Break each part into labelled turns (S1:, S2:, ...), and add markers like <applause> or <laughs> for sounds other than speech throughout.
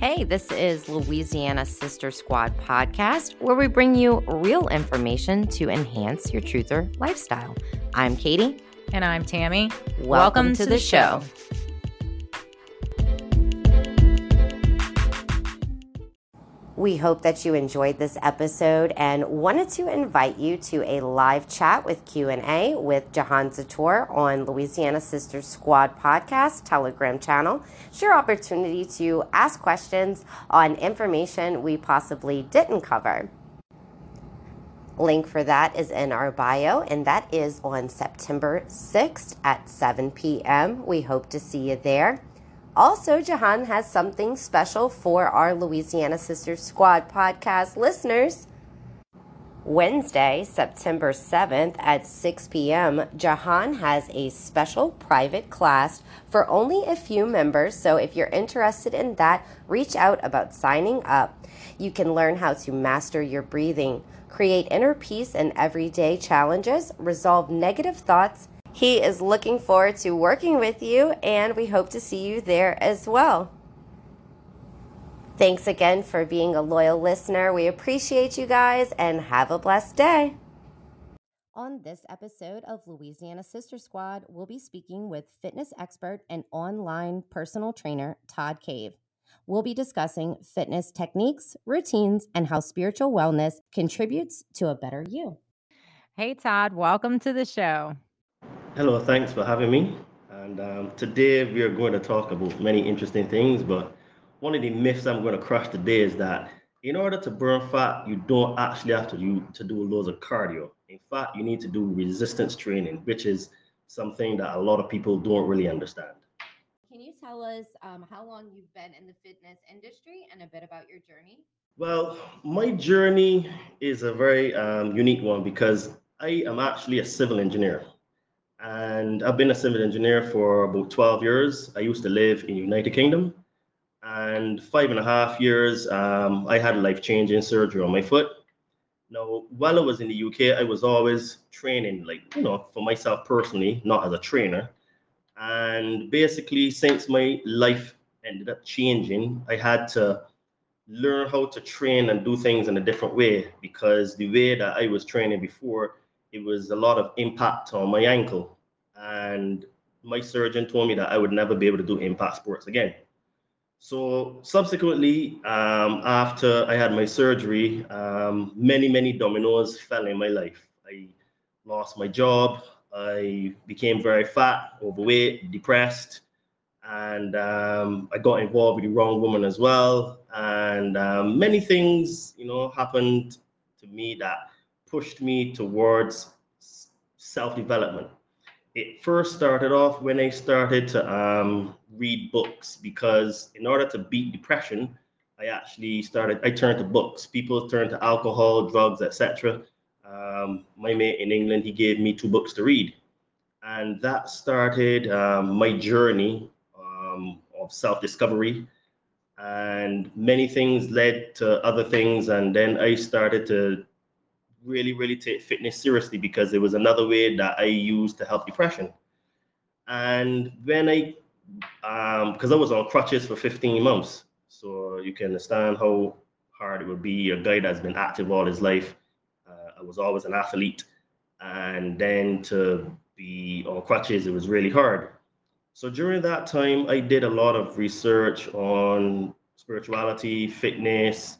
S1: Hey, this is Louisiana Sister Squad podcast, where we bring you real information to enhance your truther lifestyle. I'm Katie.
S2: And I'm Tammy.
S1: Welcome, Welcome to, to, the, show. show. We hope that you enjoyed this episode and wanted to invite you to a live chat with Q&A with Jahan Zator on Louisiana Sisters Squad podcast Telegram channel. It's your opportunity to ask questions on information we possibly didn't cover. Link for that is in our bio, and that is on September 6th at 7 p.m. We hope to see you there. Also, Jahan has something special for our Louisiana Sisters Squad podcast listeners. Wednesday, September 7th at 6 p.m., Jahan has a special private class for only a few members. So, if you're interested in that, reach out about signing up. You can learn how to master your breathing, create inner peace in everyday challenges, resolve negative thoughts, he is looking forward to working with you, and we hope to see you there as well. Thanks again for being a loyal listener. We appreciate you guys, and have a blessed day. On this episode of Louisiana Sister Squad, we'll be speaking with fitness expert and online personal trainer Todd Cave. We'll be discussing fitness techniques, routines, and how spiritual wellness contributes to a better you.
S2: Hey, Todd, welcome to the show.
S3: Hello, thanks for having me. And um, today we are going to talk about many interesting things, but one of the myths I'm going to crush today is that in order to burn fat, you don't actually have to, do, to do loads of cardio. In fact, you need to do resistance training, which is something that a lot of people don't really understand.
S1: Can you tell us um, how long you've been in the fitness industry and a bit about your journey?
S3: Well, my journey is a very um, unique one because I am actually a civil engineer and I've been a civil engineer for about 12 years. I used to live in United Kingdom, and five and a half years, um, I had life-changing surgery on my foot. Now, while I was in the UK, I was always training, like you know, for myself personally, not as a trainer. And basically, since my life ended up changing, I had to learn how to train and do things in a different way because the way that I was training before it was a lot of impact on my ankle. And my surgeon told me that I would never be able to do impact sports again. So subsequently, um, after I had my surgery, um, many, many dominoes fell in my life. I lost my job. I became very fat, overweight, depressed, and um, I got involved with the wrong woman as well. And um, many things, you know, happened to me that pushed me towards self development. It first started off when I started to um, read books because, in order to beat depression, I actually started. I turned to books. People turned to alcohol, drugs, etc. Um, my mate in England, he gave me two books to read, and that started um, my journey um, of self-discovery. And many things led to other things, and then I started to really, really take fitness seriously because it was another way that I used to help depression. And when I, because um, I was on crutches for 15 months, so you can understand how hard it would be. A guy that's been active all his life, uh, I was always an athlete, and then to be on crutches, it was really hard. So during that time, I did a lot of research on spirituality, fitness,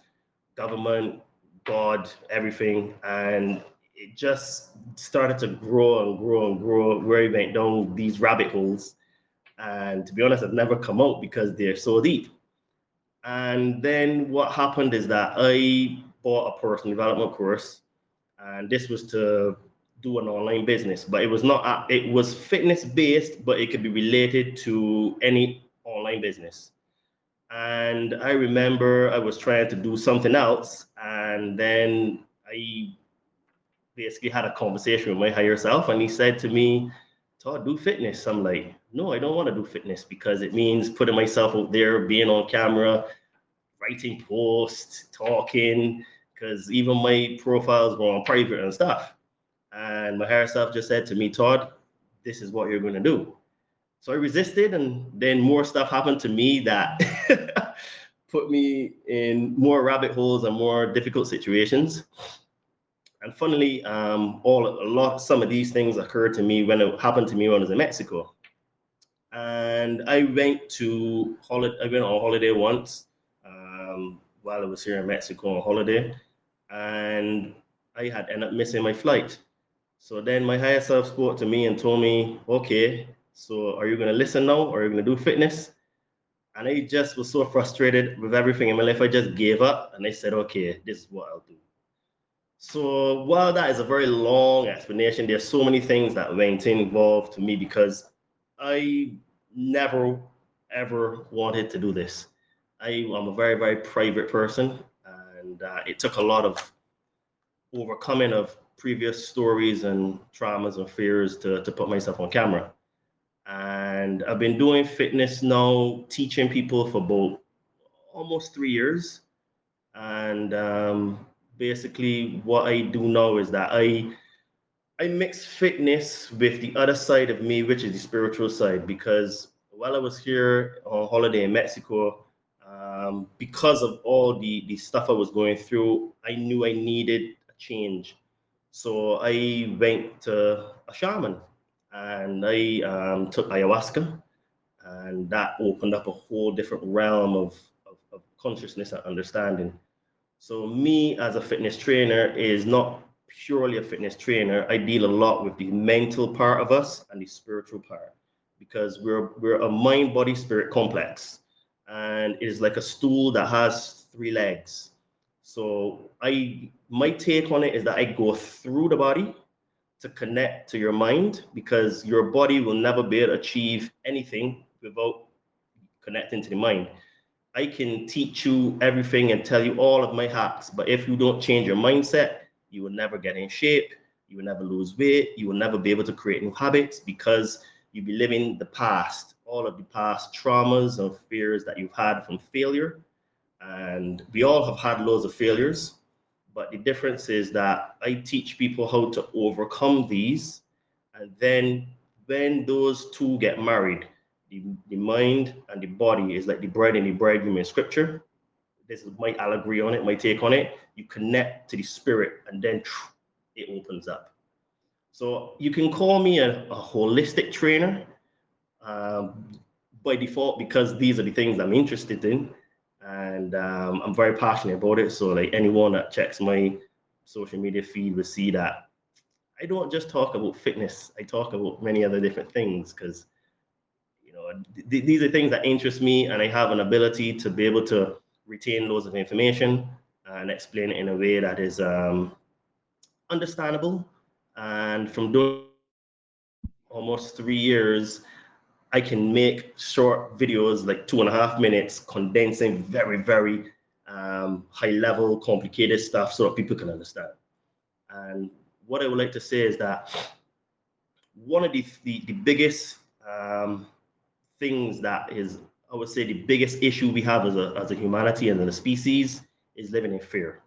S3: government, God, everything. And it just started to grow and grow and grow where it went down these rabbit holes. And to be honest, I've never come out because they're so deep. And then what happened is that I bought a personal development course, and this was to do an online business, but it was not, it was fitness based, but it could be related to any online business. And I remember I was trying to do something else. And then I basically had a conversation with my higher self. And he said to me, Todd, do fitness. I'm like, no, I don't want to do fitness because it means putting myself out there, being on camera, writing posts, talking, because even my profiles were on private and stuff. And my higher self just said to me, Todd, this is what you're going to do. So I resisted, and then more stuff happened to me that <laughs> put me in more rabbit holes and more difficult situations. And funnily, um, all a lot some of these things occurred to me when it happened to me when I was in Mexico. And I went to holiday. I went on holiday once um, while I was here in Mexico on holiday, and I had ended up missing my flight. So then my higher self spoke to me and told me, "Okay, so are you going to listen now, or are you going to do fitness?" And I just was so frustrated with everything in my life. I just gave up, and I said, "Okay, this is what I'll do." So while that is a very long explanation, there's so many things that went involved to me because I never ever wanted to do this. I am a very very private person, and uh, it took a lot of overcoming of previous stories and traumas and fears to, to put myself on camera. And I've been doing fitness now, teaching people for about almost three years. And um, basically what I do now is that I I mix fitness with the other side of me, which is the spiritual side, because while I was here on holiday in Mexico, um, because of all the, the stuff I was going through, I knew I needed a change. So I went to a shaman and I um, took ayahuasca, and that opened up a whole different realm of, of, of consciousness and understanding. So me as a fitness trainer is not purely a fitness trainer. I deal a lot with the mental part of us and the spiritual part because we're we're a mind body spirit complex and it is like a stool that has three legs. So I my take on it is that I go through the body to connect to your mind because your body will never be able to achieve anything without connecting to the mind. I can teach you everything and tell you all of my hacks, but if you don't change your mindset, you will never get in shape. You will never lose weight. You will never be able to create new habits because you'll be living the past, all of the past traumas and fears that you've had from failure. And we all have had loads of failures, but the difference is that I teach people how to overcome these. And then when those two get married, the, the mind and the body is like the bride and the bridegroom in scripture. This is my allegory on it, my take on it. You connect to the spirit and then <sniffs> it opens up. So you can call me a, a holistic trainer um, by default because these are the things I'm interested in. And um, I'm very passionate about it. So like anyone that checks my social media feed will see that I don't just talk about fitness. I talk about many other different things because you know th- these are things that interest me, and I have an ability to be able to retain loads of information and explain it in a way that is um, understandable. And from doing almost three years, I can make short videos, like two and a half minutes, condensing very, very um, high level, complicated stuff so that people can understand. And what I would like to say is that one of the, the, the biggest um, things that is, I would say, the biggest issue we have as a, as a humanity and as a species is living in fear.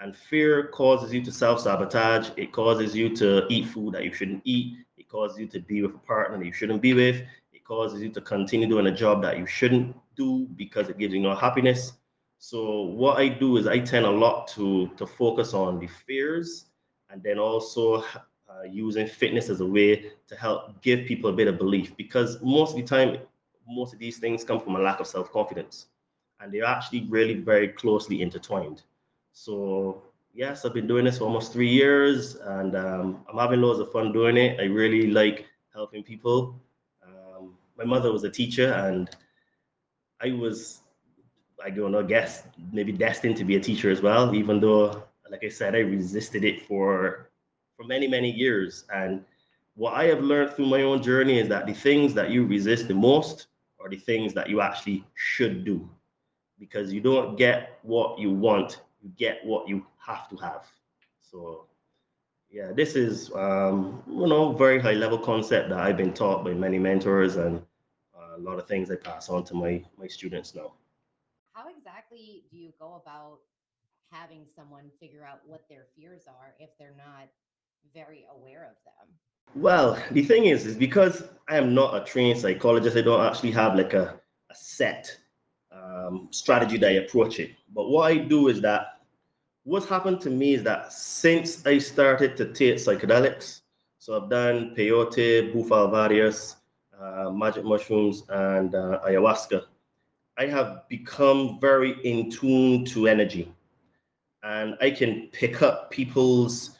S3: And fear causes you to self sabotage. It causes you to eat food that you shouldn't eat. It causes you to be with a partner that you shouldn't be with. Causes you to continue doing a job that you shouldn't do because it gives you no happiness. So what I do is I tend a lot to to focus on the fears and then also uh, using fitness as a way to help give people a bit of belief because most of the time, most of these things come from a lack of self confidence and they're actually really very closely intertwined. So, yes, I've been doing this for almost three years and um, I'm having loads of fun doing it. I really like helping people. My mother was a teacher and I was, I don't know, guess maybe destined to be a teacher as well, even though, like I said, I resisted it for for many, many years. And what I have learned through my own journey is that the things that you resist the most are the things that you actually should do because you don't get what you want, you get what you have to have. So, yeah, this is, um, you know, very high level concept that I've been taught by many mentors and a lot of things I pass on to my, my students now.
S1: How exactly do you go about having someone figure out what their fears are if they're not very aware of them?
S3: Well, the thing is, is because I am not a trained psychologist, I don't actually have like a, a set um, strategy that I approach it. But what I do is that what's happened to me is that since I started to take psychedelics, so I've done peyote, bufo alvarius, uh, magic mushrooms, and uh, ayahuasca. I have become very in tune to energy, and I can pick up people's.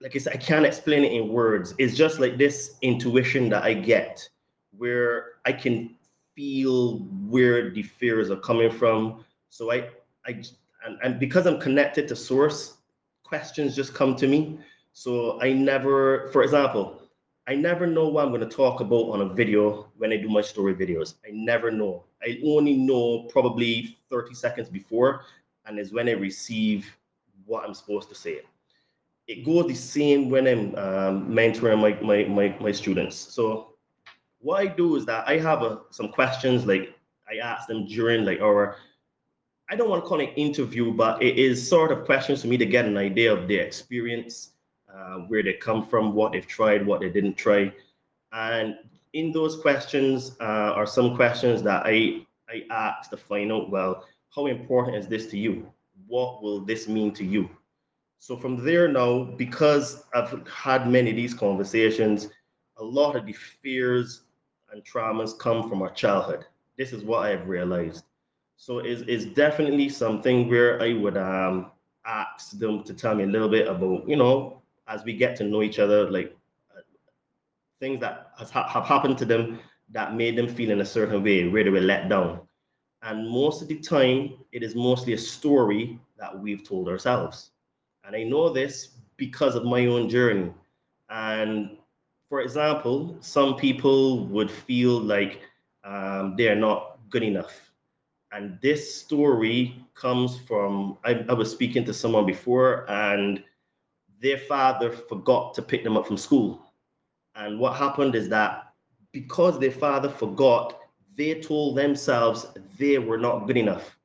S3: Like I said, I can't explain it in words. It's just like this intuition that I get, where I can feel where the fears are coming from. So I, I, and, and because I'm connected to source, questions just come to me. So I never, for example, I never know what I'm going to talk about on a video when I do my story videos. I never know. I only know probably 30 seconds before, and is when I receive what I'm supposed to say. It goes the same when I'm um, mentoring my, my, my, my students. So what I do is that I have a, some questions like I ask them during like our I don't want to call it interview, but it is sort of questions for me to get an idea of their experience, uh, where they come from, what they've tried, what they didn't try, and in those questions uh, are some questions that I I ask to find out. Well, how important is this to you? What will this mean to you? So from there now, because I've had many of these conversations, a lot of the fears and traumas come from our childhood. This is what I have realized. So it's, it's definitely something where I would um, ask them to tell me a little bit about, you know, as we get to know each other, like uh, things that has ha- have happened to them that made them feel in a certain way, where they were let down. And most of the time, it is mostly a story that we've told ourselves. And I know this because of my own journey. And for example, some people would feel like um, they're not good enough. And this story comes from, I, I was speaking to someone before, and their father forgot to pick them up from school. And what happened is that because their father forgot, they told themselves they were not good enough.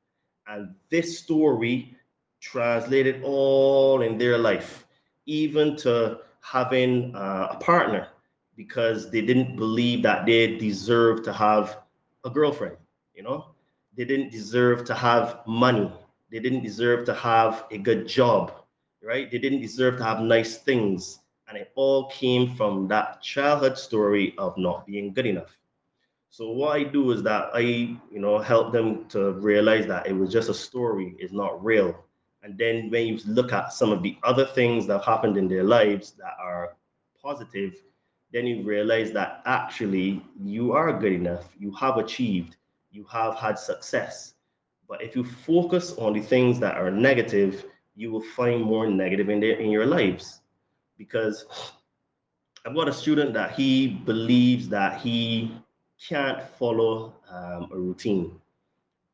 S3: And this story translated all in their life, even to having uh, a partner because they didn't believe that they deserved to have a girlfriend, you know? They didn't deserve to have money. They didn't deserve to have a good job, right? They didn't deserve to have nice things. And it all came from that childhood story of not being good enough. So what I do is that I, you know, help them to realize that it was just a story, it's not real. And then when you look at some of the other things that happened in their lives that are positive, then you realize that actually you are good enough, you have achieved, you have had success. But if you focus on the things that are negative, you will find more negative in in your lives. Because I've got a student that he believes that he can't follow um, a routine.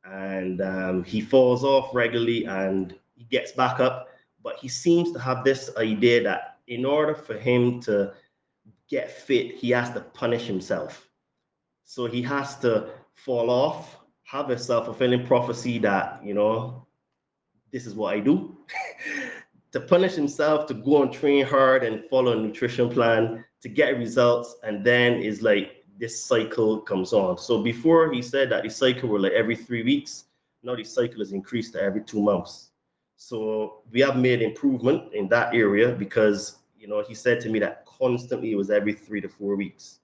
S3: And um, he falls off regularly and he gets back up. But he seems to have this idea that in order for him to get fit, he has to punish himself. So he has to fall off, have a self fulfilling prophecy that, you know, this is what I do. <laughs> to punish himself, to go and train hard and follow a nutrition plan to get results. And then is like this cycle comes on. So before he said that the cycle were like every three weeks, now the cycle is increased to every two months. So we have made improvement in that area because you know he said to me that constantly it was every three to four weeks.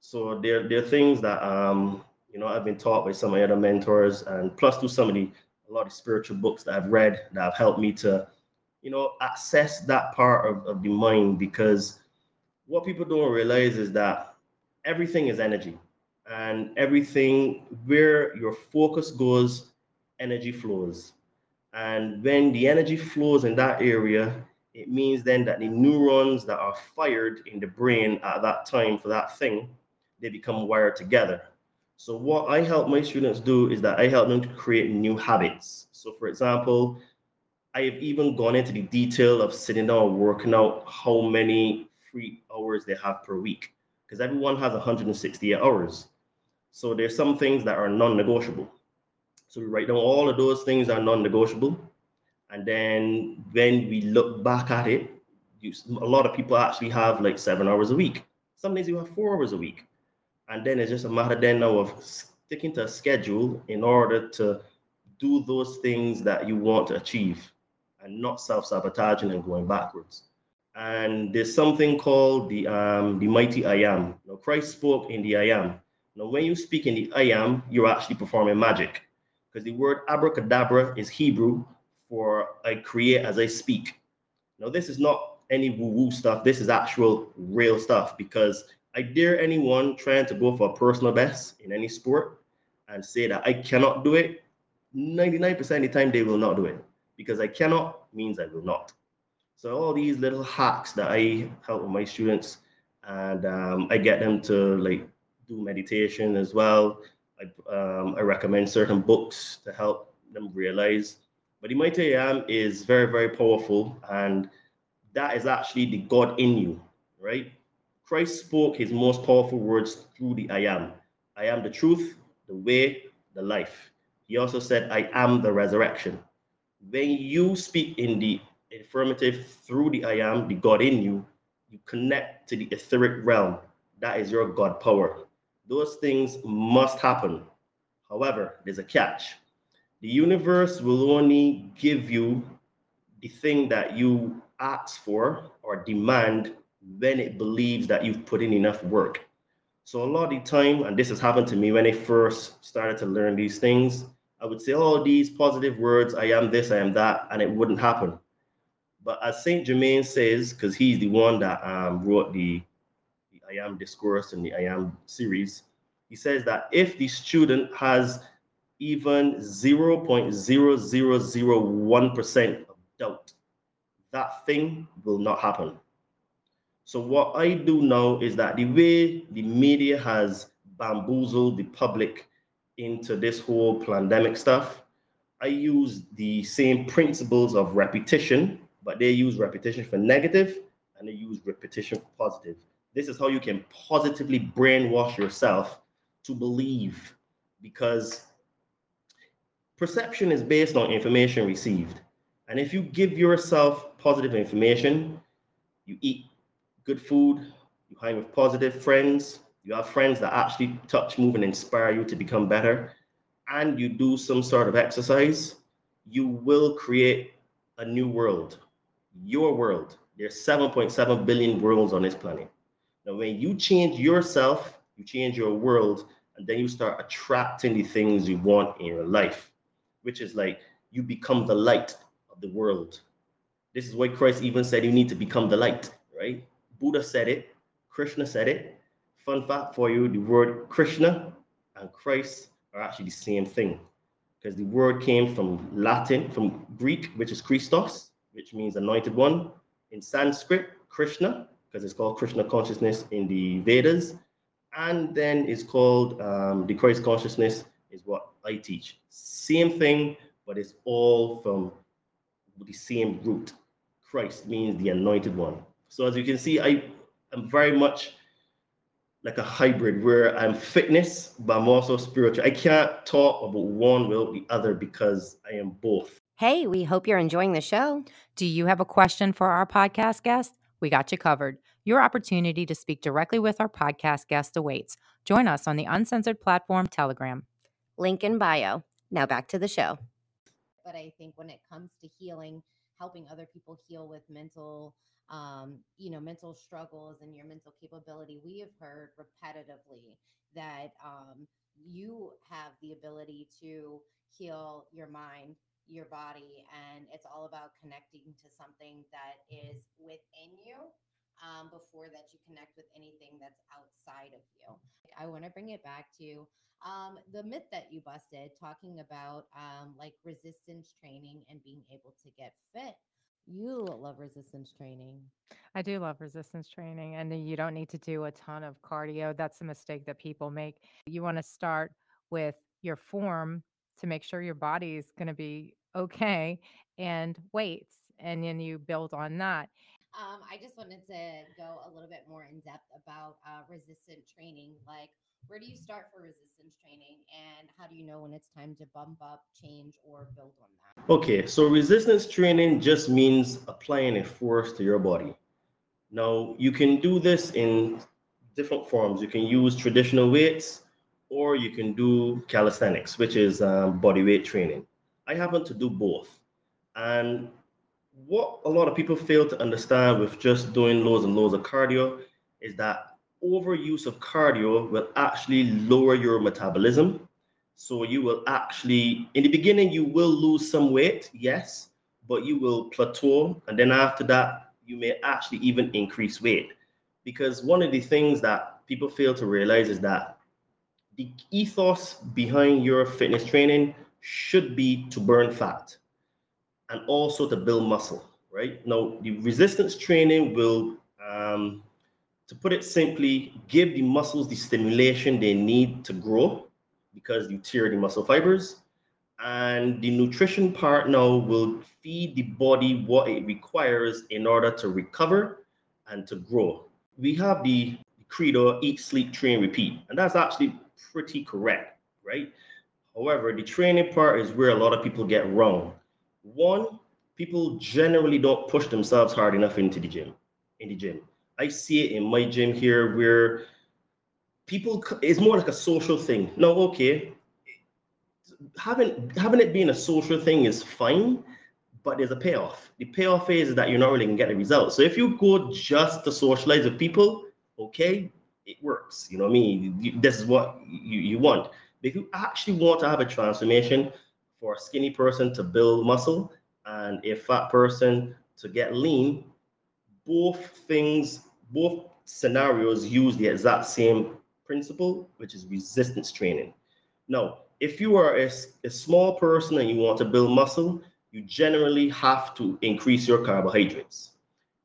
S3: So there, there are things that um, you know I've been taught by some of my other mentors, and plus to some of the a lot of spiritual books that I've read that have helped me to, you know, access that part of, of the mind because what people don't realize is that everything is energy and everything where your focus goes, energy flows. And when the energy flows in that area, it means then that the neurons that are fired in the brain at that time for that thing, they become wired together. So what I help my students do is that I help them to create new habits. So for example, I have even gone into the detail of sitting down working out how many free hours they have per week because everyone has 168 hours. So there's some things that are non-negotiable. So we write down all of those things are non-negotiable and then when we look back at it, you, a lot of people actually have like seven hours a week. Some days you have four hours a week. And then it's just a matter then now of sticking to a schedule in order to do those things that you want to achieve and not self-sabotaging and going backwards. And there's something called the um, the mighty I am. Now Christ spoke in the I am. Now, when you speak in the I am, you're actually performing magic. Because the word abracadabra is Hebrew for I create as I speak. Now, this is not any woo-woo stuff. This is actual real stuff because I dare anyone trying to go for a personal best in any sport and say that I cannot do it. 99% of the time, they will not do it because I cannot means I will not. So all these little hacks that I help my students and um, I get them to like do meditation as well. I, um, I recommend certain books to help them realize. But the Mighty Am is very, very powerful and that is actually the God in you, right? Christ spoke his most powerful words through the I am. I am the truth, the way, the life. He also said, I am the resurrection. When you speak in the affirmative through the I am, the God in you, you connect to the etheric realm. That is your God power. Those things must happen. However, there's a catch. The universe will only give you the thing that you ask for or demand when it believes that you've put in enough work. So a lot of the time, and this has happened to me when I first started to learn these things, I would say all oh, these positive words, I am this, I am that, and it wouldn't happen. But as Saint Germain says, because he's the one that um, wrote the, the I am discourse and the I am series, he says that if the student has even 0.0001% of doubt, that thing will not happen. So what I do now is that the way the media has bamboozled the public into this whole pandemic stuff, I use the same principles of repetition, but they use repetition for negative and they use repetition for positive. This is how you can positively brainwash yourself to believe because perception is based on information received. And if you give yourself positive information, you eat good food, you hang with positive friends, you have friends that actually touch, move, and inspire you to become better, and you do some sort of exercise, you will create a new world, your world. There's 7.7 billion worlds on this planet. Now, when you change yourself, you change your world, and then you start attracting the things you want in your life, which is like you become the light of the world. This is why Christ even said you need to become the light, right? Buddha said it, Krishna said it. Fun fact for you the word Krishna and Christ are actually the same thing because the word came from Latin, from Greek, which is Christos, which means anointed one. In Sanskrit, Krishna, because it's called Krishna consciousness in the Vedas. And then it's called um, the Christ consciousness, is what I teach. Same thing, but it's all from the same root. Christ means the anointed one. So as you can see, I am very much like a hybrid where I'm fitness, but I'm also spiritual. I can't talk about one without the other because I am both.
S1: Hey, we hope you're enjoying the show.
S2: Do you have a question for our podcast guest? We got you covered. Your opportunity to speak directly with our podcast guest awaits. Join us on the uncensored platform Telegram.
S1: Link in bio. Now back to the show. But I think when it comes to healing, helping other people heal with mental um, you know, mental struggles and your mental capability, we have heard repetitively that um, you have the ability to heal your mind, your body, and it's all about connecting to something that is within you um, before that you connect with anything that's outside of you. I want to bring it back to um, the myth that you busted, talking about um, like resistance training and being able to get fit. You love resistance training.
S2: I do love resistance training, and you don't need to do a ton of cardio. That's a mistake that people make. You want to start with your form to make sure your body is going to be okay and weights, and then you build on that.
S1: Um, I just wanted to go a little bit more in depth about uh, resistant training. Like, where do you start for resistance training, and how do you know when it's time to bump up, change, or build on that?
S3: Okay, so resistance training just means applying a force to your body. Now, you can do this in different forms. You can use traditional weights, or you can do calisthenics, which is um, body weight training. I happen to do both. And what a lot of people fail to understand with just doing loads and loads of cardio is that overuse of cardio will actually lower your metabolism. So you will actually, in the beginning, you will lose some weight, yes, but you will plateau. And then after that, you may actually even increase weight. Because one of the things that people fail to realize is that the ethos behind your fitness training should be to burn fat and also to build muscle, right? Now, the resistance training will, um, to put it simply, give the muscles the stimulation they need to grow because you tear the muscle fibers. And the nutrition part now will feed the body what it requires in order to recover and to grow. We have the credo eat, sleep, train, repeat. And that's actually pretty correct, right? However, the training part is where a lot of people get wrong. One, people generally don't push themselves hard enough into the gym. In the gym, I see it in my gym here where people it's more like a social thing. No, okay, having having it being a social thing is fine, but there's a payoff. The payoff is that you're not really gonna get the results. So if you go just to socialize with people, okay, it works. You know what I mean? This is what you, you want. But if you actually want to have a transformation for a skinny person to build muscle and a fat person to get lean, both things, both scenarios use the exact same principle, which is resistance training. Now, if you are a, a small person and you want to build muscle, you generally have to increase your carbohydrates.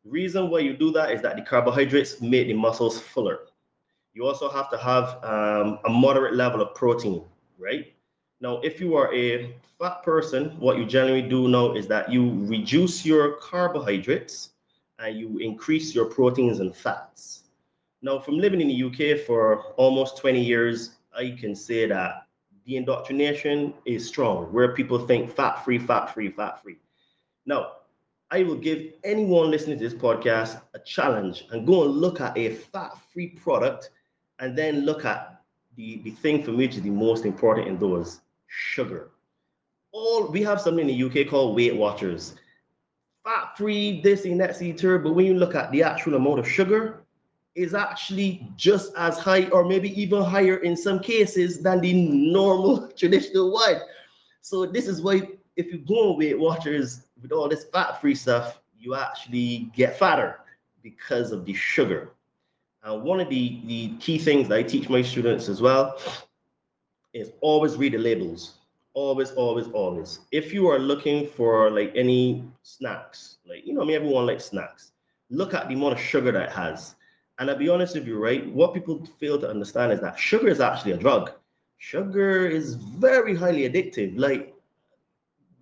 S3: The reason why you do that is that the carbohydrates make the muscles fuller. You also have to have um, a moderate level of protein, right? Now, if you are a fat person, what you generally do now is that you reduce your carbohydrates and you increase your proteins and fats. Now, from living in the UK for almost 20 years, I can say that the indoctrination is strong, where people think fat free, fat free, fat free. Now, I will give anyone listening to this podcast a challenge and go and look at a fat free product and then look at the, the thing for me which is the most important in those sugar. All we have something in the UK called Weight Watchers. Fat free, this and that, eater, but when you look at the actual amount of sugar, is actually just as high or maybe even higher in some cases than the normal <laughs> traditional one. So this is why if you go on Weight Watchers with all this fat-free stuff, you actually get fatter because of the sugar. And one of the, the key things that I teach my students as well is always read the labels. Always, always, always. If you are looking for like any snacks, like you know, mean everyone likes snacks. Look at the amount of sugar that has. And I'll be honest with you, right? What people fail to understand is that sugar is actually a drug. Sugar is very highly addictive. Like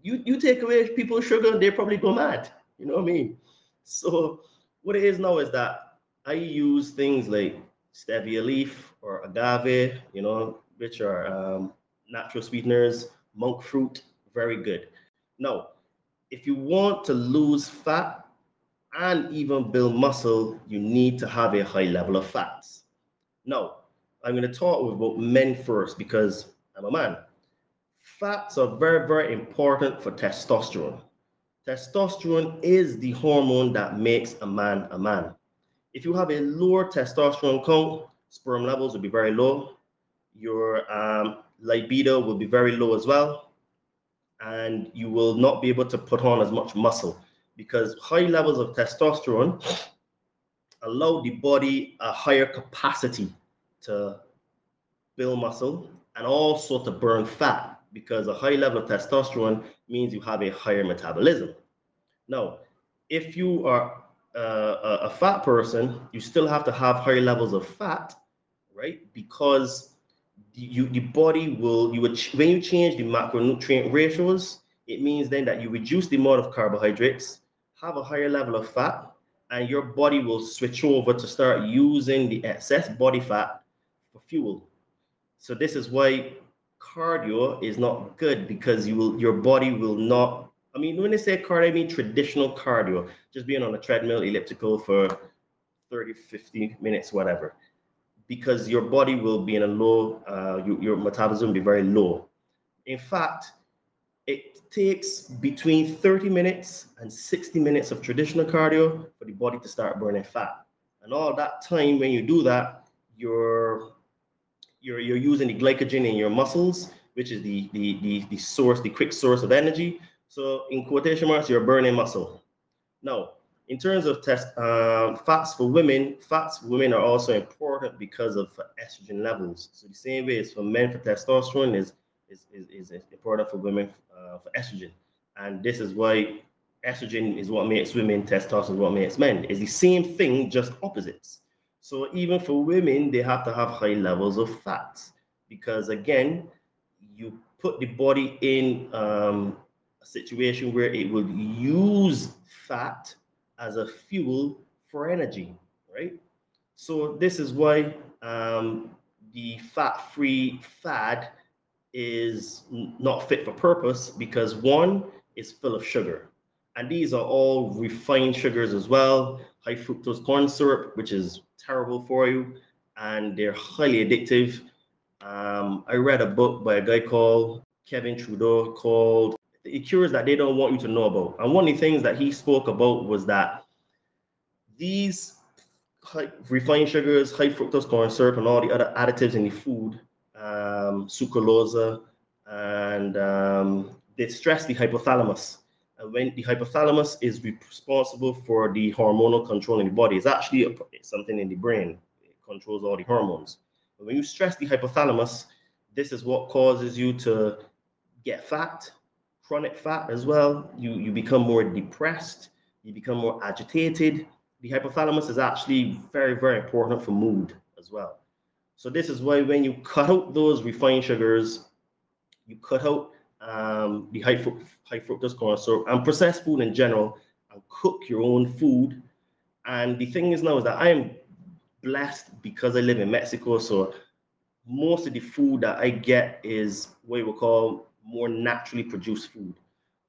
S3: you, you take away people's sugar, they probably go mad. You know what I mean? So what it is now is that I use things like stevia leaf or agave, you know, which are um, natural sweeteners, monk fruit, very good. Now, if you want to lose fat and even build muscle, you need to have a high level of fats. Now, I'm going to talk about men first because I'm a man. Fats are very, very important for testosterone. Testosterone is the hormone that makes a man a man. If you have a lower testosterone count, sperm levels will be very low. Your um, libido will be very low as well. And you will not be able to put on as much muscle because high levels of testosterone allow the body a higher capacity to build muscle and also to burn fat because a high level of testosterone means you have a higher metabolism. Now, if you are uh, a fat person, you still have to have higher levels of fat, right? Because you the body will you would when you change the macronutrient ratios, it means then that you reduce the amount of carbohydrates, have a higher level of fat, and your body will switch over to start using the excess body fat for fuel. So this is why cardio is not good because you will your body will not I mean, when they say cardio, I mean traditional cardio, just being on a treadmill, elliptical for 30, 50 minutes, whatever. Because your body will be in a low, uh, you, your metabolism will be very low. In fact, it takes between 30 minutes and 60 minutes of traditional cardio for the body to start burning fat. And all that time, when you do that, you're you're, you're using the glycogen in your muscles, which is the, the, the, the source, the quick source of energy. So in quotation marks, you're burning muscle. Now, in terms of test um, fats for women, fats for women are also important because of estrogen levels. So the same way as for men for testosterone is is, is, is important for women uh, for estrogen. And this is why estrogen is what makes women, testosterone is what makes men. It's the same thing, just opposites. So even for women, they have to have high levels of fats because again, you put the body in um, a situation where it will use fat as a fuel for energy, right? So this is why um, the fat-free fad is not fit for purpose because one is full of sugar. And these are all refined sugars as well. High fructose corn syrup, which is terrible for you, and they're highly addictive. Um, I read a book by a guy called Kevin Trudeau called The Cures That They Don't Want You to Know About. And one of the things that he spoke about was that these high, refined sugars, high fructose corn syrup, and all the other additives in the food um, sucralosa, and um, they stress the hypothalamus. And when the hypothalamus is responsible for the hormonal control in the body, it's actually a, it's something in the brain. It controls all the hormones. But when you stress the hypothalamus, this is what causes you to get fat, chronic fat as well. You, you become more depressed, you become more agitated. The hypothalamus is actually very, very important for mood as well. So this is why when you cut out those refined sugars, you cut out um, the high, fru- high fructose corn syrup and processed food in general, and cook your own food. And the thing is now is that I am blessed because I live in Mexico. So most of the food that I get is what we call more naturally produced food.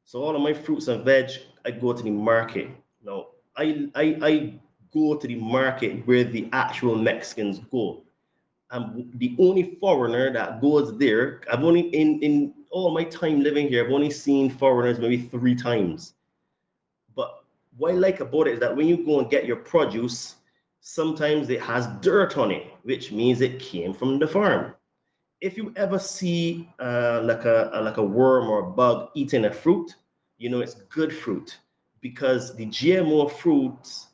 S3: So all of my fruits and veg, I go to the market. Now I I, I go to the market where the actual Mexicans go. I'm the only foreigner that goes there. I've only in in all my time living here, I've only seen foreigners maybe three times. But what I like about it is that when you go and get your produce, sometimes it has dirt on it, which means it came from the farm. If you ever see uh, like a, like a worm or a bug eating a fruit, you know it's good fruit because the GMO fruits,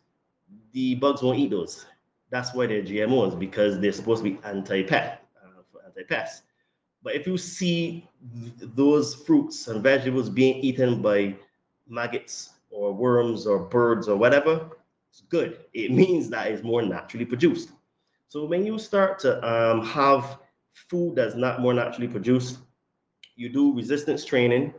S3: the bugs won't eat those that's why they're GMOs because they're supposed to be anti-pest, uh, anti-pest. But if you see th- those fruits and vegetables being eaten by maggots or worms or birds or whatever, it's good. It <laughs> means that it's more naturally produced. So when you start to um, have food that's not more naturally produced, you do resistance training,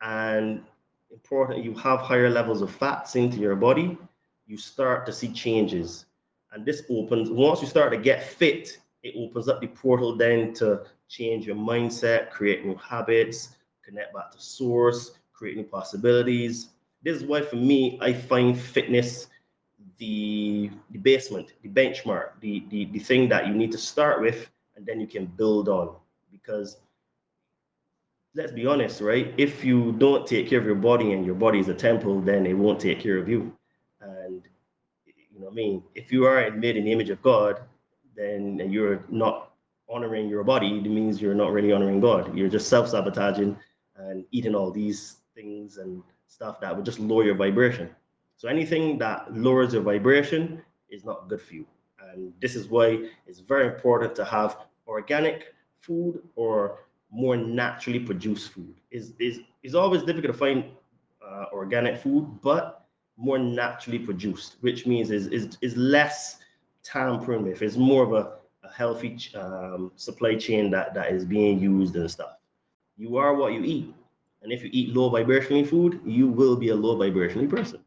S3: and important, you have higher levels of fats into your body. You start to see changes and this opens, once you start to get fit, it opens up the portal then to change your mindset, create new habits, connect back to source, create new possibilities. This is why for me, I find fitness the, the basement, the benchmark, the, the, the thing that you need to start with and then you can build on. Because let's be honest, right? If you don't take care of your body and your body is a temple, then it won't take care of you. And you know what I mean? If you are made in the image of God, then you're not honoring your body, it means you're not really honoring God. You're just self-sabotaging and eating all these things and stuff that would just lower your vibration. So anything that lowers your vibration is not good for you. And this is why it's very important to have organic food or more naturally produced food. Is is is always difficult to find uh, organic food, but more naturally produced, which means is is, is less time primitive. It's more of a, a healthy um, supply chain that, that is being used and stuff. You are what you eat. And if you eat low vibrationally food, you will be a low vibrationally person.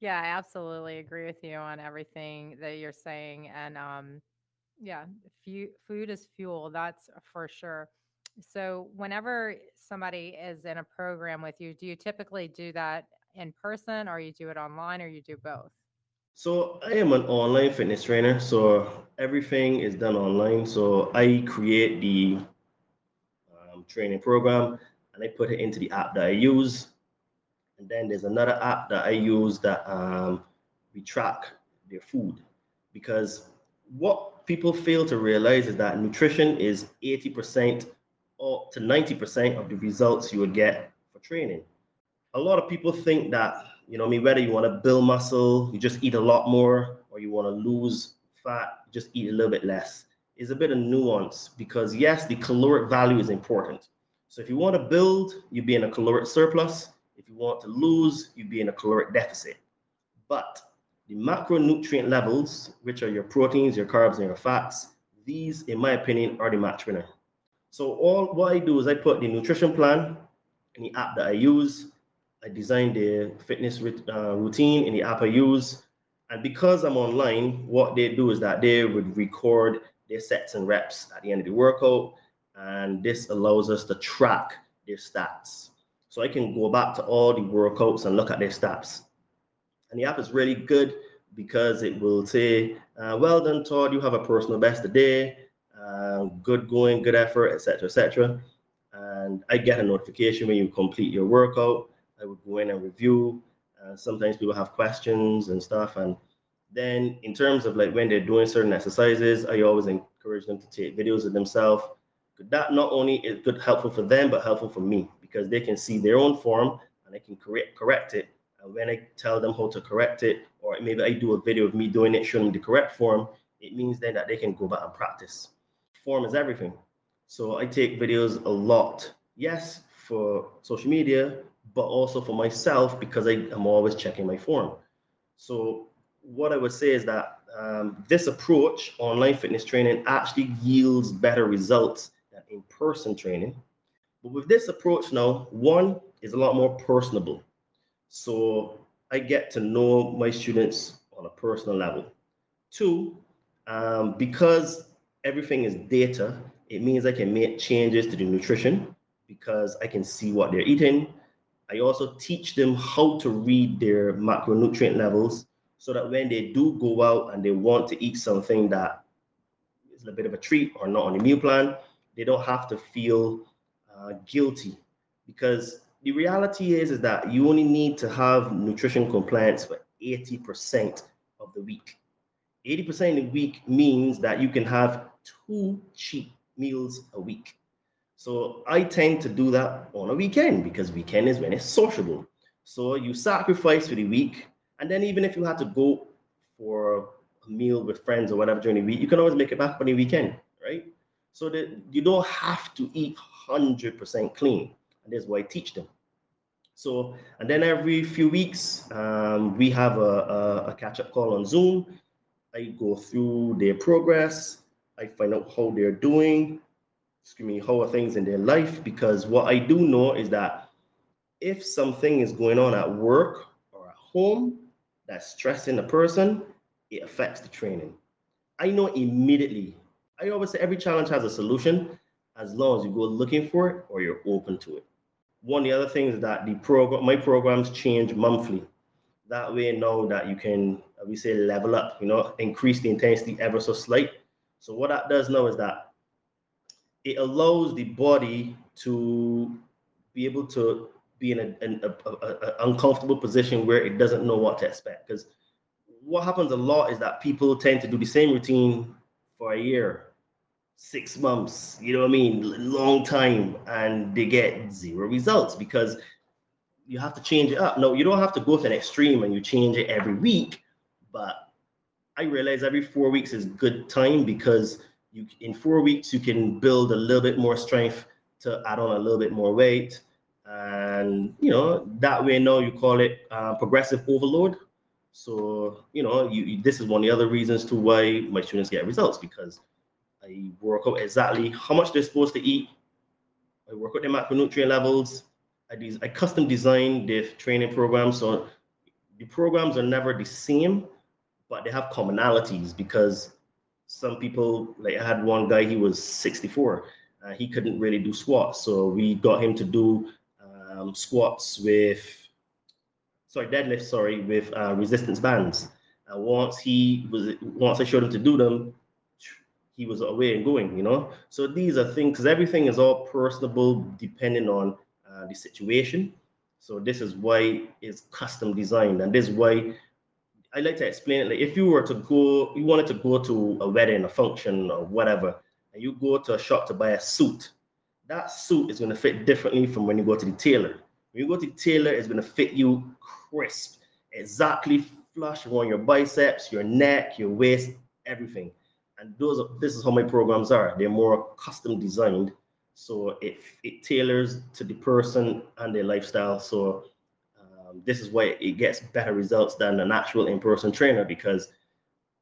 S2: Yeah, I absolutely agree with you on everything that you're saying. And um, yeah, food is fuel, that's for sure. So, whenever somebody is in a program with you, do you typically do that in person or you do it online or you do both?
S3: So I am an online fitness trainer. So everything is done online. So I create the um, training program and I put it into the app that I use. And then there's another app that I use that um, we track their food because what people fail to realize is that nutrition is 80% or to 90% of the results you would get for training. A lot of people think that, you know, I mean, whether you want to build muscle, you just eat a lot more, or you want to lose fat, just eat a little bit less. Is a bit of nuance because yes, the caloric value is important. So if you want to build, you'd be in a caloric surplus. If you want to lose, you'd be in a caloric deficit. But the macronutrient levels, which are your proteins, your carbs, and your fats, these, in my opinion, are the match winner. So all what I do is I put the nutrition plan in the app that I use. I design the fitness uh, routine in the app I use. And because I'm online, what they do is that they would record their sets and reps at the end of the workout. And this allows us to track their stats. So I can go back to all the workouts and look at their stats. And the app is really good because it will say, uh, well done, Todd, you have a personal best today, uh, good going, good effort, etc., etc. And I get a notification when you complete your workout. I would go in and review. Uh, sometimes people have questions and stuff. And then in terms of like when they're doing certain exercises, I always encourage them to take videos of themselves. That not only is good helpful for them, but helpful for me because they can see their own form and they can correct correct it and when I tell them how to correct it, or maybe I do a video of me doing it, showing the correct form, it means then that they can go back and practice. Form is everything. So I take videos a lot. Yes, for social media, but also for myself because I am always checking my form. So what I would say is that um, this approach, online fitness training, actually yields better results than in-person training. But with this approach now, one is a lot more personable. So I get to know my students on a personal level. Two, um, because everything is data, it means I can make changes to the nutrition because I can see what they're eating. I also teach them how to read their macronutrient levels so that when they do go out and they want to eat something that is a bit of a treat or not on the meal plan, they don't have to feel uh, guilty because the reality is, is that you only need to have nutrition compliance for 80% of the week. 80% of the week means that you can have two cheap meals a week. So I tend to do that on a weekend because weekend is when it's sociable. So you sacrifice for the week, and then even if you had to go for a meal with friends or whatever during the week, you can always make it back on the weekend? So that you don't have to eat 100% clean. And that's why I teach them. So, and then every few weeks, um, we have a, a, a catch up call on Zoom. I go through their progress. I find out how they're doing, excuse me, how are things in their life. Because what I do know is that if something is going on at work or at home that's stressing the person, it affects the training. I know immediately. I always say every challenge has a solution as long as you go looking for it or you're open to it. One of the other things that the program, my programs change monthly. That way, now that you can, we say, level up, you know, increase the intensity ever so slight. So what that does now is that it allows the body to be able to be in an uncomfortable position where it doesn't know what to expect. Because what happens a lot is that people tend to do the same routine for a year six months, you know what I mean, long time, and they get zero results because you have to change it up. No, you don't have to go to an extreme and you change it every week, but I realize every four weeks is good time because you in four weeks you can build a little bit more strength to add on a little bit more weight, and you know that way now you call it uh, progressive overload. So you know you, you, this is one of the other reasons to why my students get results because I work out exactly how much they're supposed to eat. I work out their macronutrient levels. I, des- I custom design the training programs. So the programs are never the same, but they have commonalities because some people, like I had one guy, he was 64. Uh, he couldn't really do squats. So we got him to do um, squats with, sorry, deadlifts, sorry, with uh, resistance bands. And once he was, once I showed him to do them, he was away and going, you know? So these are things, because everything is all personable depending on uh, the situation. So this is why it's custom designed. And this is why I like to explain it. Like if you were to go, you wanted to go to a wedding, a function or whatever, and you go to a shop to buy a suit, that suit is going to fit differently from when you go to the tailor. When you go to the tailor, it's going to fit you crisp, exactly flush on your biceps, your neck, your waist, everything. And those, this is how my programs are. They're more custom designed, so it it tailors to the person and their lifestyle. So um, this is why it gets better results than an actual in-person trainer because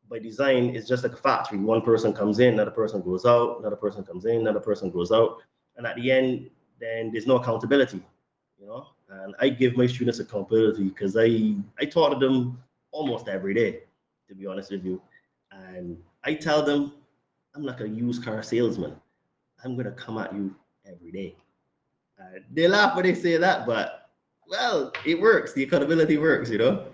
S3: by design it's just like a factory. One person comes in, another person goes out, another person comes in, another person goes out, and at the end, then there's no accountability. You know, and I give my students accountability because I I taught them almost every day, to be honest with you. And I tell them, I'm like a used car salesman. I'm gonna come at you every day. Uh, they laugh when they say that, but well, it works. The accountability works, you know.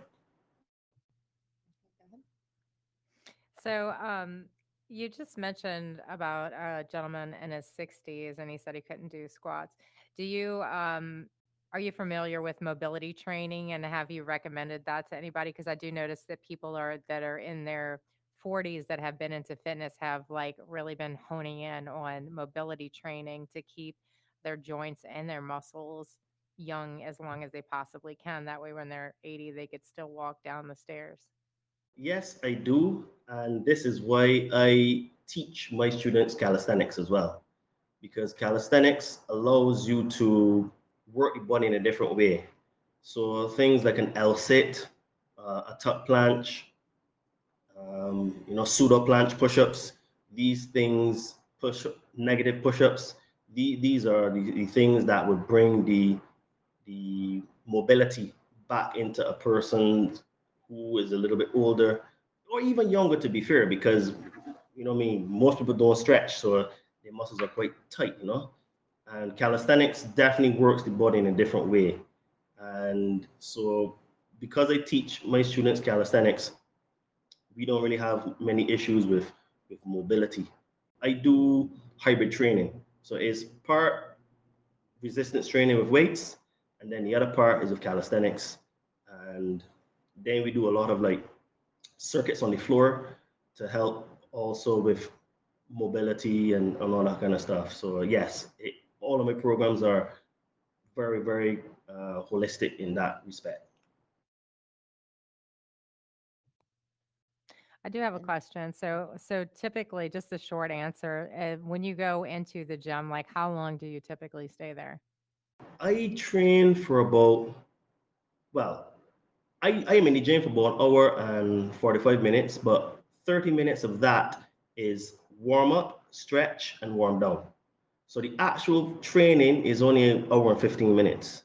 S2: So, um, you just mentioned about a gentleman in his 60s and he said he couldn't do squats. Do you um are you familiar with mobility training and have you recommended that to anybody? Because I do notice that people are that are in their 40s that have been into fitness have like really been honing in on mobility training to keep their joints and their muscles young as long as they possibly can. That way, when they're 80, they could still walk down the stairs.
S3: Yes, I do. And this is why I teach my students calisthenics as well. Because calisthenics allows you to work your body in a different way. So things like an L sit, uh, a tuck planche, um, you know, pseudo planche push-ups, these things, push negative push-ups, the, these are the, the things that would bring the the mobility back into a person who is a little bit older or even younger to be fair because you know I mean most people don't stretch so their muscles are quite tight you know and calisthenics definitely works the body in a different way. And so, because I teach my students calisthenics, we don't really have many issues with, with mobility. I do hybrid training. So, it's part resistance training with weights, and then the other part is with calisthenics. And then we do a lot of like circuits on the floor to help also with mobility and, and all that kind of stuff. So, yes, it, all of my programs are very, very uh, holistic in that respect.
S2: I do have a question. So, so typically, just a short answer. Uh, when you go into the gym, like how long do you typically stay there?
S3: I train for about, well, I, I am in the gym for about an hour and 45 minutes, but 30 minutes of that is warm up, stretch, and warm down. So the actual training is only an hour and 15 minutes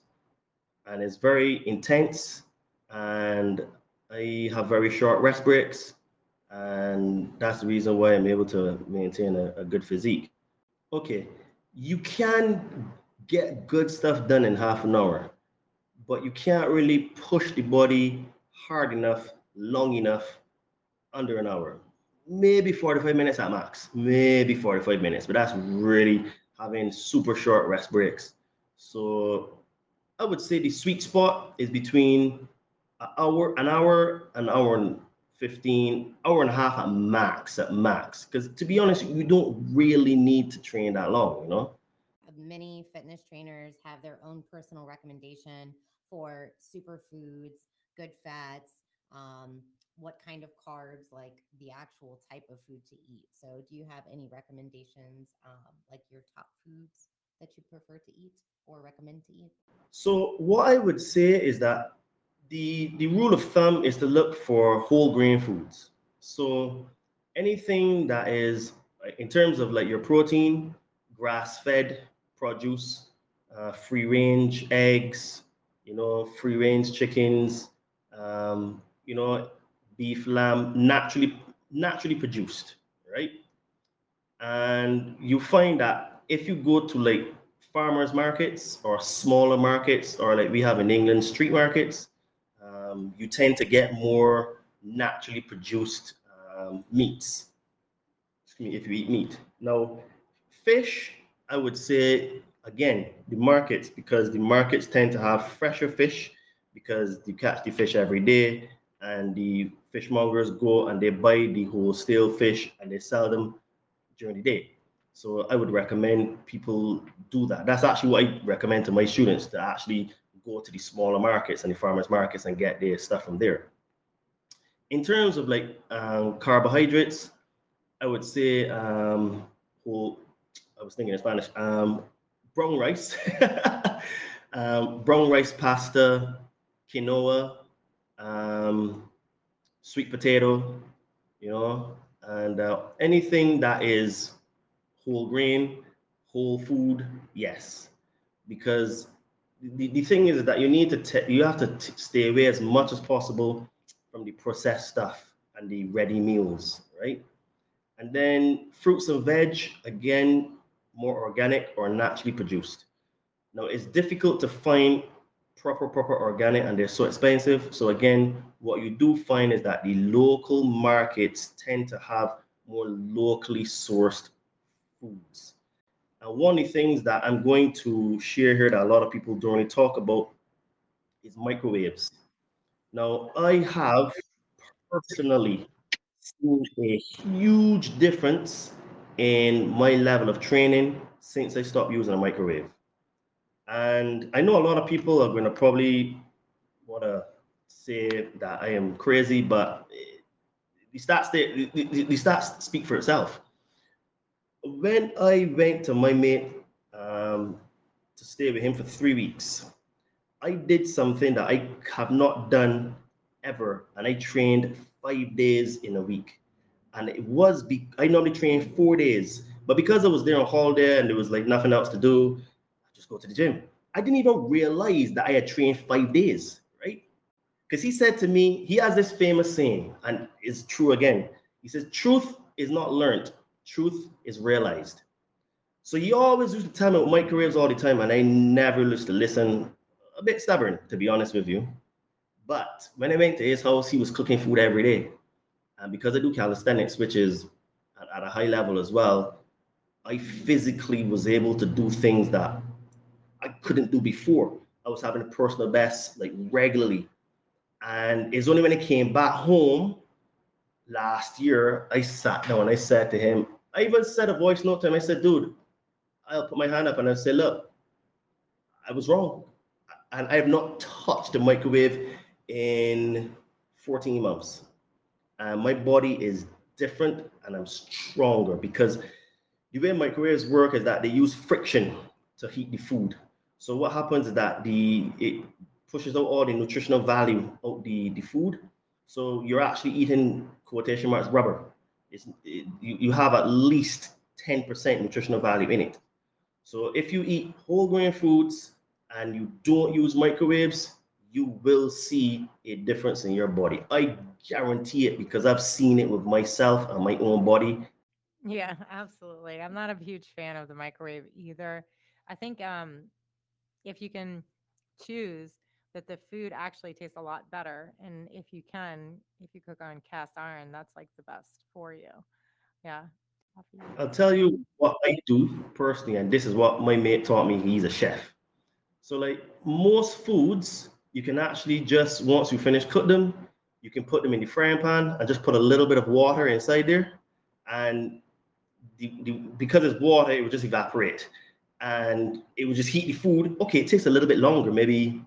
S3: and it's very intense and I have very short rest breaks and that's the reason why I'm able to maintain a, a good physique. Okay, you can get good stuff done in half an hour, but you can't really push the body hard enough, long enough under an hour. Maybe 45 minutes at max, maybe 45 minutes, but that's really having super short rest breaks. So I would say the sweet spot is between an hour, an hour, an hour and 15, hour and a half at max, at max. Because to be honest, you don't really need to train that long, you know?
S1: Many fitness trainers have their own personal recommendation for superfoods, good fats, um, what kind of carbs, like the actual type of food to eat. So, do you have any recommendations, um, like your top foods that you prefer to eat or recommend to eat?
S3: So, what I would say is that the the rule of thumb is to look for whole grain foods. So, anything that is in terms of like your protein, grass fed produce, uh, free range eggs, you know, free range chickens, um, you know, beef, lamb, naturally naturally produced, right? And you find that if you go to like farmers markets or smaller markets, or like we have in England, street markets, um, you tend to get more naturally produced um, meats. If you eat meat. Now, fish, I would say, again, the markets, because the markets tend to have fresher fish because you catch the fish every day and the fishmongers go and they buy the whole stale fish and they sell them during the day. So I would recommend people do that. That's actually what I recommend to my students to actually go to the smaller markets and the farmers markets and get their stuff from there. In terms of like um, carbohydrates, I would say um, whole, I was thinking in Spanish, um, brown rice, <laughs> um, brown rice pasta, quinoa, um, sweet potato, you know, and uh, anything that is whole grain, whole food, yes, because the, the thing is that you need to you have to stay away as much as possible from the processed stuff and the ready meals, right? And then fruits and veg, again, more organic or naturally produced. Now it's difficult to find proper, proper organic and they're so expensive. So again, what you do find is that the local markets tend to have more locally sourced foods. And one of the things that I'm going to share here that a lot of people don't really talk about is microwaves. Now, I have personally seen a huge difference in my level of training since I stopped using a microwave. And I know a lot of people are going to probably want to say that I am crazy, but the stats, the, the, the stats speak for itself when I went to my mate um, to stay with him for three weeks, I did something that I have not done ever, and I trained five days in a week. And it was be- I normally train four days, but because I was there on holiday and there was like nothing else to do, I just go to the gym. I didn't even realize that I had trained five days, right? Because he said to me, he has this famous saying, and it's true again. He says, "Truth is not learned; truth is realized. So you always used to tell me microwaves all the time, and I never used to listen. A bit stubborn, to be honest with you. But when I went to his house, he was cooking food every day. And because I do calisthenics, which is at, at a high level as well, I physically was able to do things that I couldn't do before. I was having a personal best like regularly. And it's only when I came back home last year, I sat down and I said to him, I even said a voice note to him. I said, dude, I'll put my hand up and I'll say, look, I was wrong. And I have not touched the microwave in 14 months. And my body is different and I'm stronger because the way microwaves work is that they use friction to heat the food. So what happens is that the it pushes out all the nutritional value of the, the food. So you're actually eating quotation marks rubber it's, it, you, you have at least 10% nutritional value in it. So if you eat whole grain foods and you don't use microwaves, you will see a difference in your body. I guarantee it because I've seen it with myself and my own body.
S2: Yeah, <laughs> absolutely. I'm not a huge fan of the microwave either. I think um, if you can choose that the food actually tastes a lot better. And if you can, if you cook on cast iron, that's like the best for you. Yeah.
S3: I'll tell you what I do personally, and this is what my mate taught me. He's a chef. So, like most foods, you can actually just once you finish cook them, you can put them in the frying pan and just put a little bit of water inside there, and the, the, because it's water, it will just evaporate, and it will just heat the food. Okay, it takes a little bit longer, maybe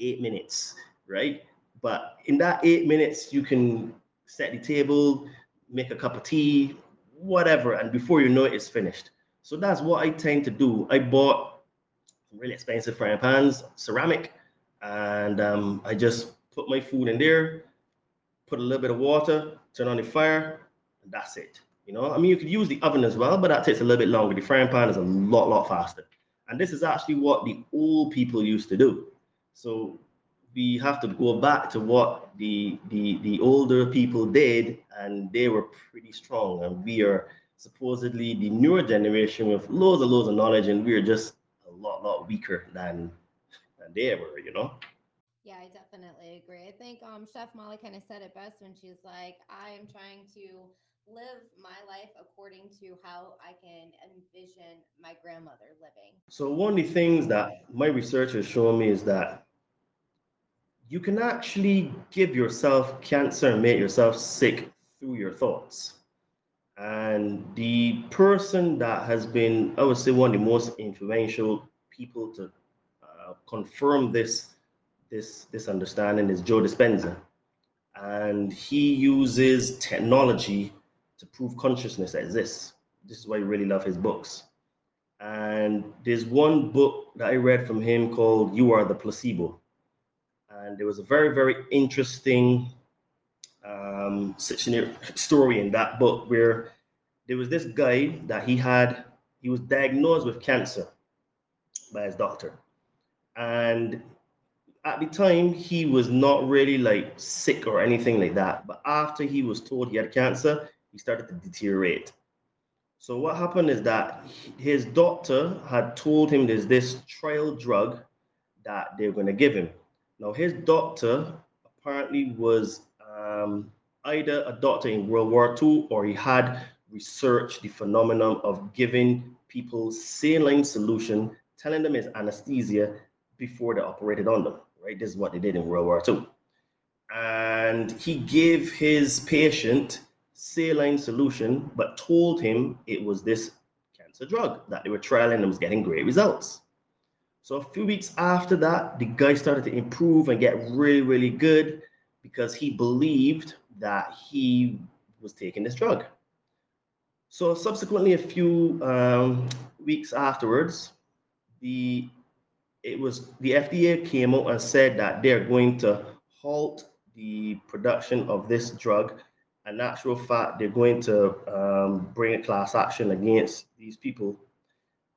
S3: eight minutes, right? But in that eight minutes, you can set the table, make a cup of tea, whatever, and before you know it, it's finished. So that's what I tend to do. I bought really expensive frying pans, ceramic, and um, I just put my food in there, put a little bit of water, turn on the fire, and that's it. You know, I mean, you could use the oven as well, but that takes a little bit longer. The frying pan is a lot, lot faster. And this is actually what the old people used to do. So we have to go back to what the, the, the older people did, and they were pretty strong. And we are supposedly the newer generation with loads and loads of knowledge, and we're just a lot, lot weaker than, than they were, you know?
S4: Yeah, I definitely agree. I think um, Chef Molly kind of said it best when she's like, I am trying to live my life according to how I can envision my grandmother living.
S3: So, one of the things that my research has shown me is that you can actually give yourself cancer and make yourself sick through your thoughts. And the person that has been, I would say, one of the most influential people to uh, confirm this, this, this understanding is Joe Dispenza. And he uses technology to prove consciousness exists. This is why I really love his books. And there's one book that I read from him called You Are the Placebo. And there was a very, very interesting um, story in that book where there was this guy that he had, he was diagnosed with cancer by his doctor. And at the time, he was not really like sick or anything like that. But after he was told he had cancer, he started to deteriorate. So what happened is that his doctor had told him there's this trial drug that they're going to give him. Now his doctor apparently was um, either a doctor in World War II or he had researched the phenomenon of giving people saline solution, telling them it's anesthesia before they operated on them. Right, this is what they did in World War II, and he gave his patient saline solution, but told him it was this cancer drug that they were trialing and was getting great results. So a few weeks after that, the guy started to improve and get really, really good because he believed that he was taking this drug. So subsequently, a few um, weeks afterwards, the it was the FDA came out and said that they're going to halt the production of this drug in natural fact, they're going to um, bring a class action against these people.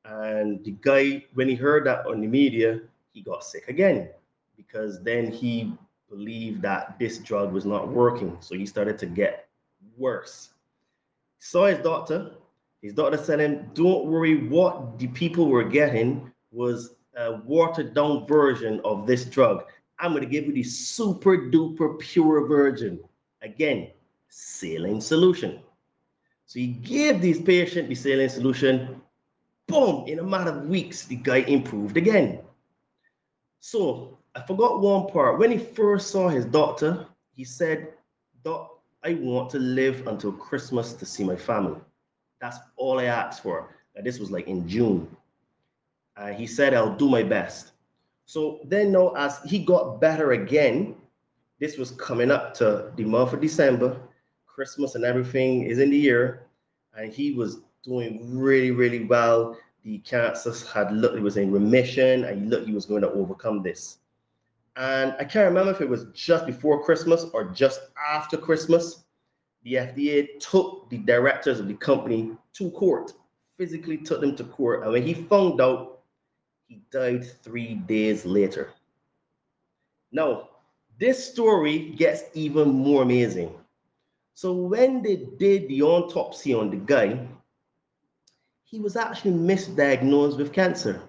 S3: And the guy, when he heard that on the media, he got sick again because then he believed that this drug was not working. So he started to get worse. Saw his doctor. His doctor said him, Don't worry, what the people were getting was a watered down version of this drug. I'm going to give you the super duper pure version. Again, saline solution. So he gave this patient the saline solution. Boom! In a matter of weeks, the guy improved again. So I forgot one part. When he first saw his doctor, he said, Doc, I want to live until Christmas to see my family. That's all I asked for. And this was like in June. Uh, he said, I'll do my best. So then, now, as he got better again, this was coming up to the month of December. Christmas and everything is in the year, and he was doing really, really well. The cancer had looked, it was in remission, and he looked, he was going to overcome this. And I can't remember if it was just before Christmas or just after Christmas. The FDA took the directors of the company to court, physically took them to court. And when he found out, he died three days later. Now, this story gets even more amazing so when they did the autopsy on the guy, he was actually misdiagnosed with cancer.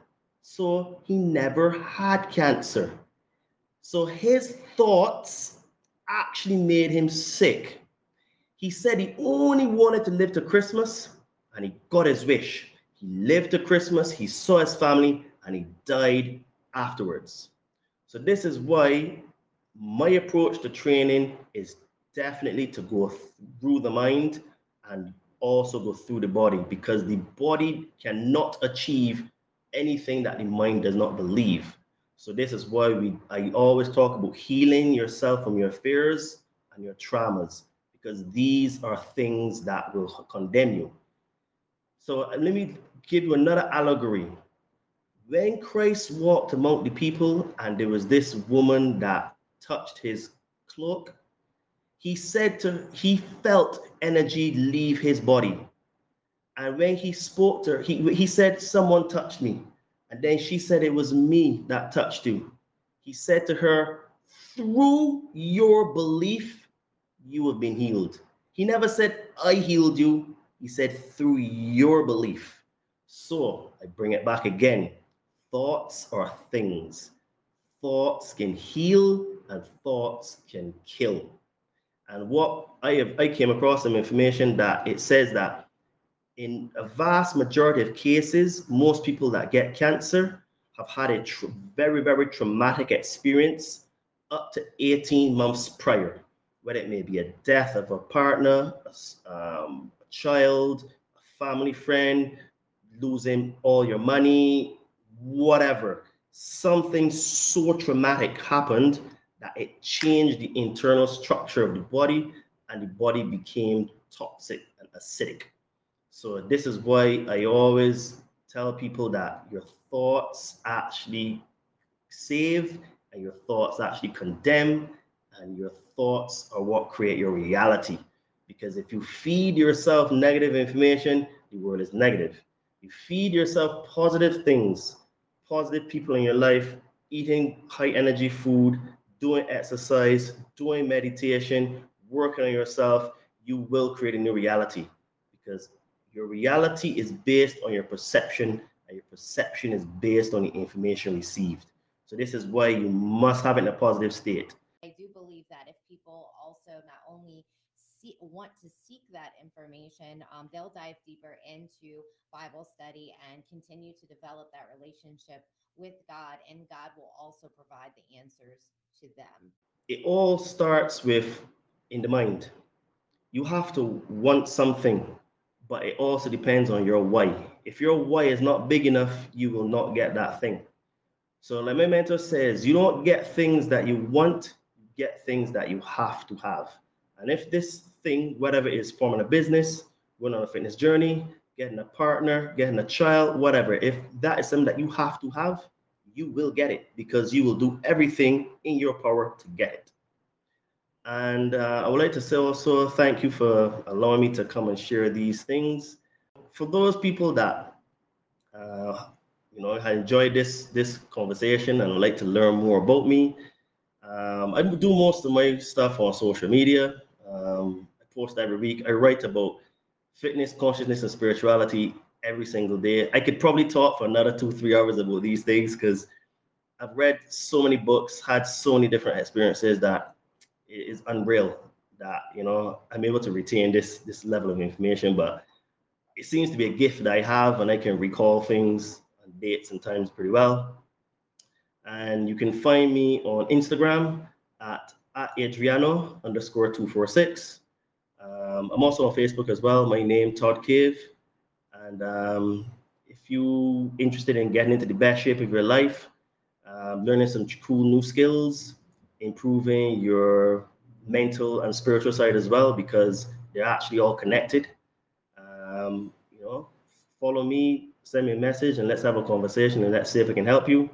S3: So he never had cancer. So his thoughts actually made him sick. He said he only wanted to live to Christmas and he got his wish. He lived to Christmas, he saw his family, and he died afterwards. So, this is why my approach to training is definitely to go through the mind and also go through the body because the body cannot achieve anything that the mind does not believe. So this is why we I always talk about healing yourself from your fears and your traumas because these are things that will condemn you. So uh, let me give you another allegory. When Christ walked among the people and there was this woman that touched his cloak, he said to he felt energy leave his body. And when he spoke to her he, he said someone touched me. And then she said it was me that touched you. He said to her through your belief you have been healed. He never said i healed you. He said through your belief. So i bring it back again. Thoughts are things. Thoughts can heal and thoughts can kill. And what I have, I came across some information that it says that in a vast majority of cases, most people that get cancer have had a very, very traumatic experience up to 18 months prior, whether it may be a death of a partner, a, um, a child, a family friend, losing all your money, whatever. Something so traumatic happened that it changed the internal structure of the body and the body became toxic and acidic. So, this is why I always tell people that your thoughts actually save and your thoughts actually condemn and your thoughts are what create your reality because if you feed yourself negative information the world is negative you feed yourself positive things positive people in your life eating high energy food doing exercise doing meditation working on yourself you will create a new reality because your reality is based on your perception and your perception is based on the information received so this is why you must have it in a positive state.
S4: I do believe that if people also not only see, want to seek that information, um, they'll dive deeper into Bible study and continue to develop that relationship with God, and God will also provide the answers to them.
S3: It all starts with in the mind. You have to want something, but it also depends on your why. If your why is not big enough, you will not get that thing. So like my mentor says, you don't get things that you want, you get things that you have to have. And if this thing, whatever it is, forming a business, going on a fitness journey, getting a partner, getting a child, whatever, if that is something that you have to have, you will get it because you will do everything in your power to get it. And uh, I would like to say also thank you for allowing me to come and share these things. For those people that uh, you know, I enjoyed this this conversation and would like to learn more about me. Um, I do most of my stuff on social media. Um, post every week. I write about fitness, consciousness, and spirituality every single day. I could probably talk for another two, three hours about these things because I've read so many books, had so many different experiences that it is unreal that you know I'm able to retain this this level of information. But it seems to be a gift that I have, and I can recall things and dates and times pretty well. And you can find me on Instagram at, at Adriano underscore 246. Um, I'm also on Facebook as well. My name, Todd Cave. And um, if you're interested in getting into the best shape of your life, um, learning some cool new skills, improving your mental and spiritual side as well, because they're actually all connected. Um, you know, follow me send me a message and let's have a conversation and let's see if I can help you.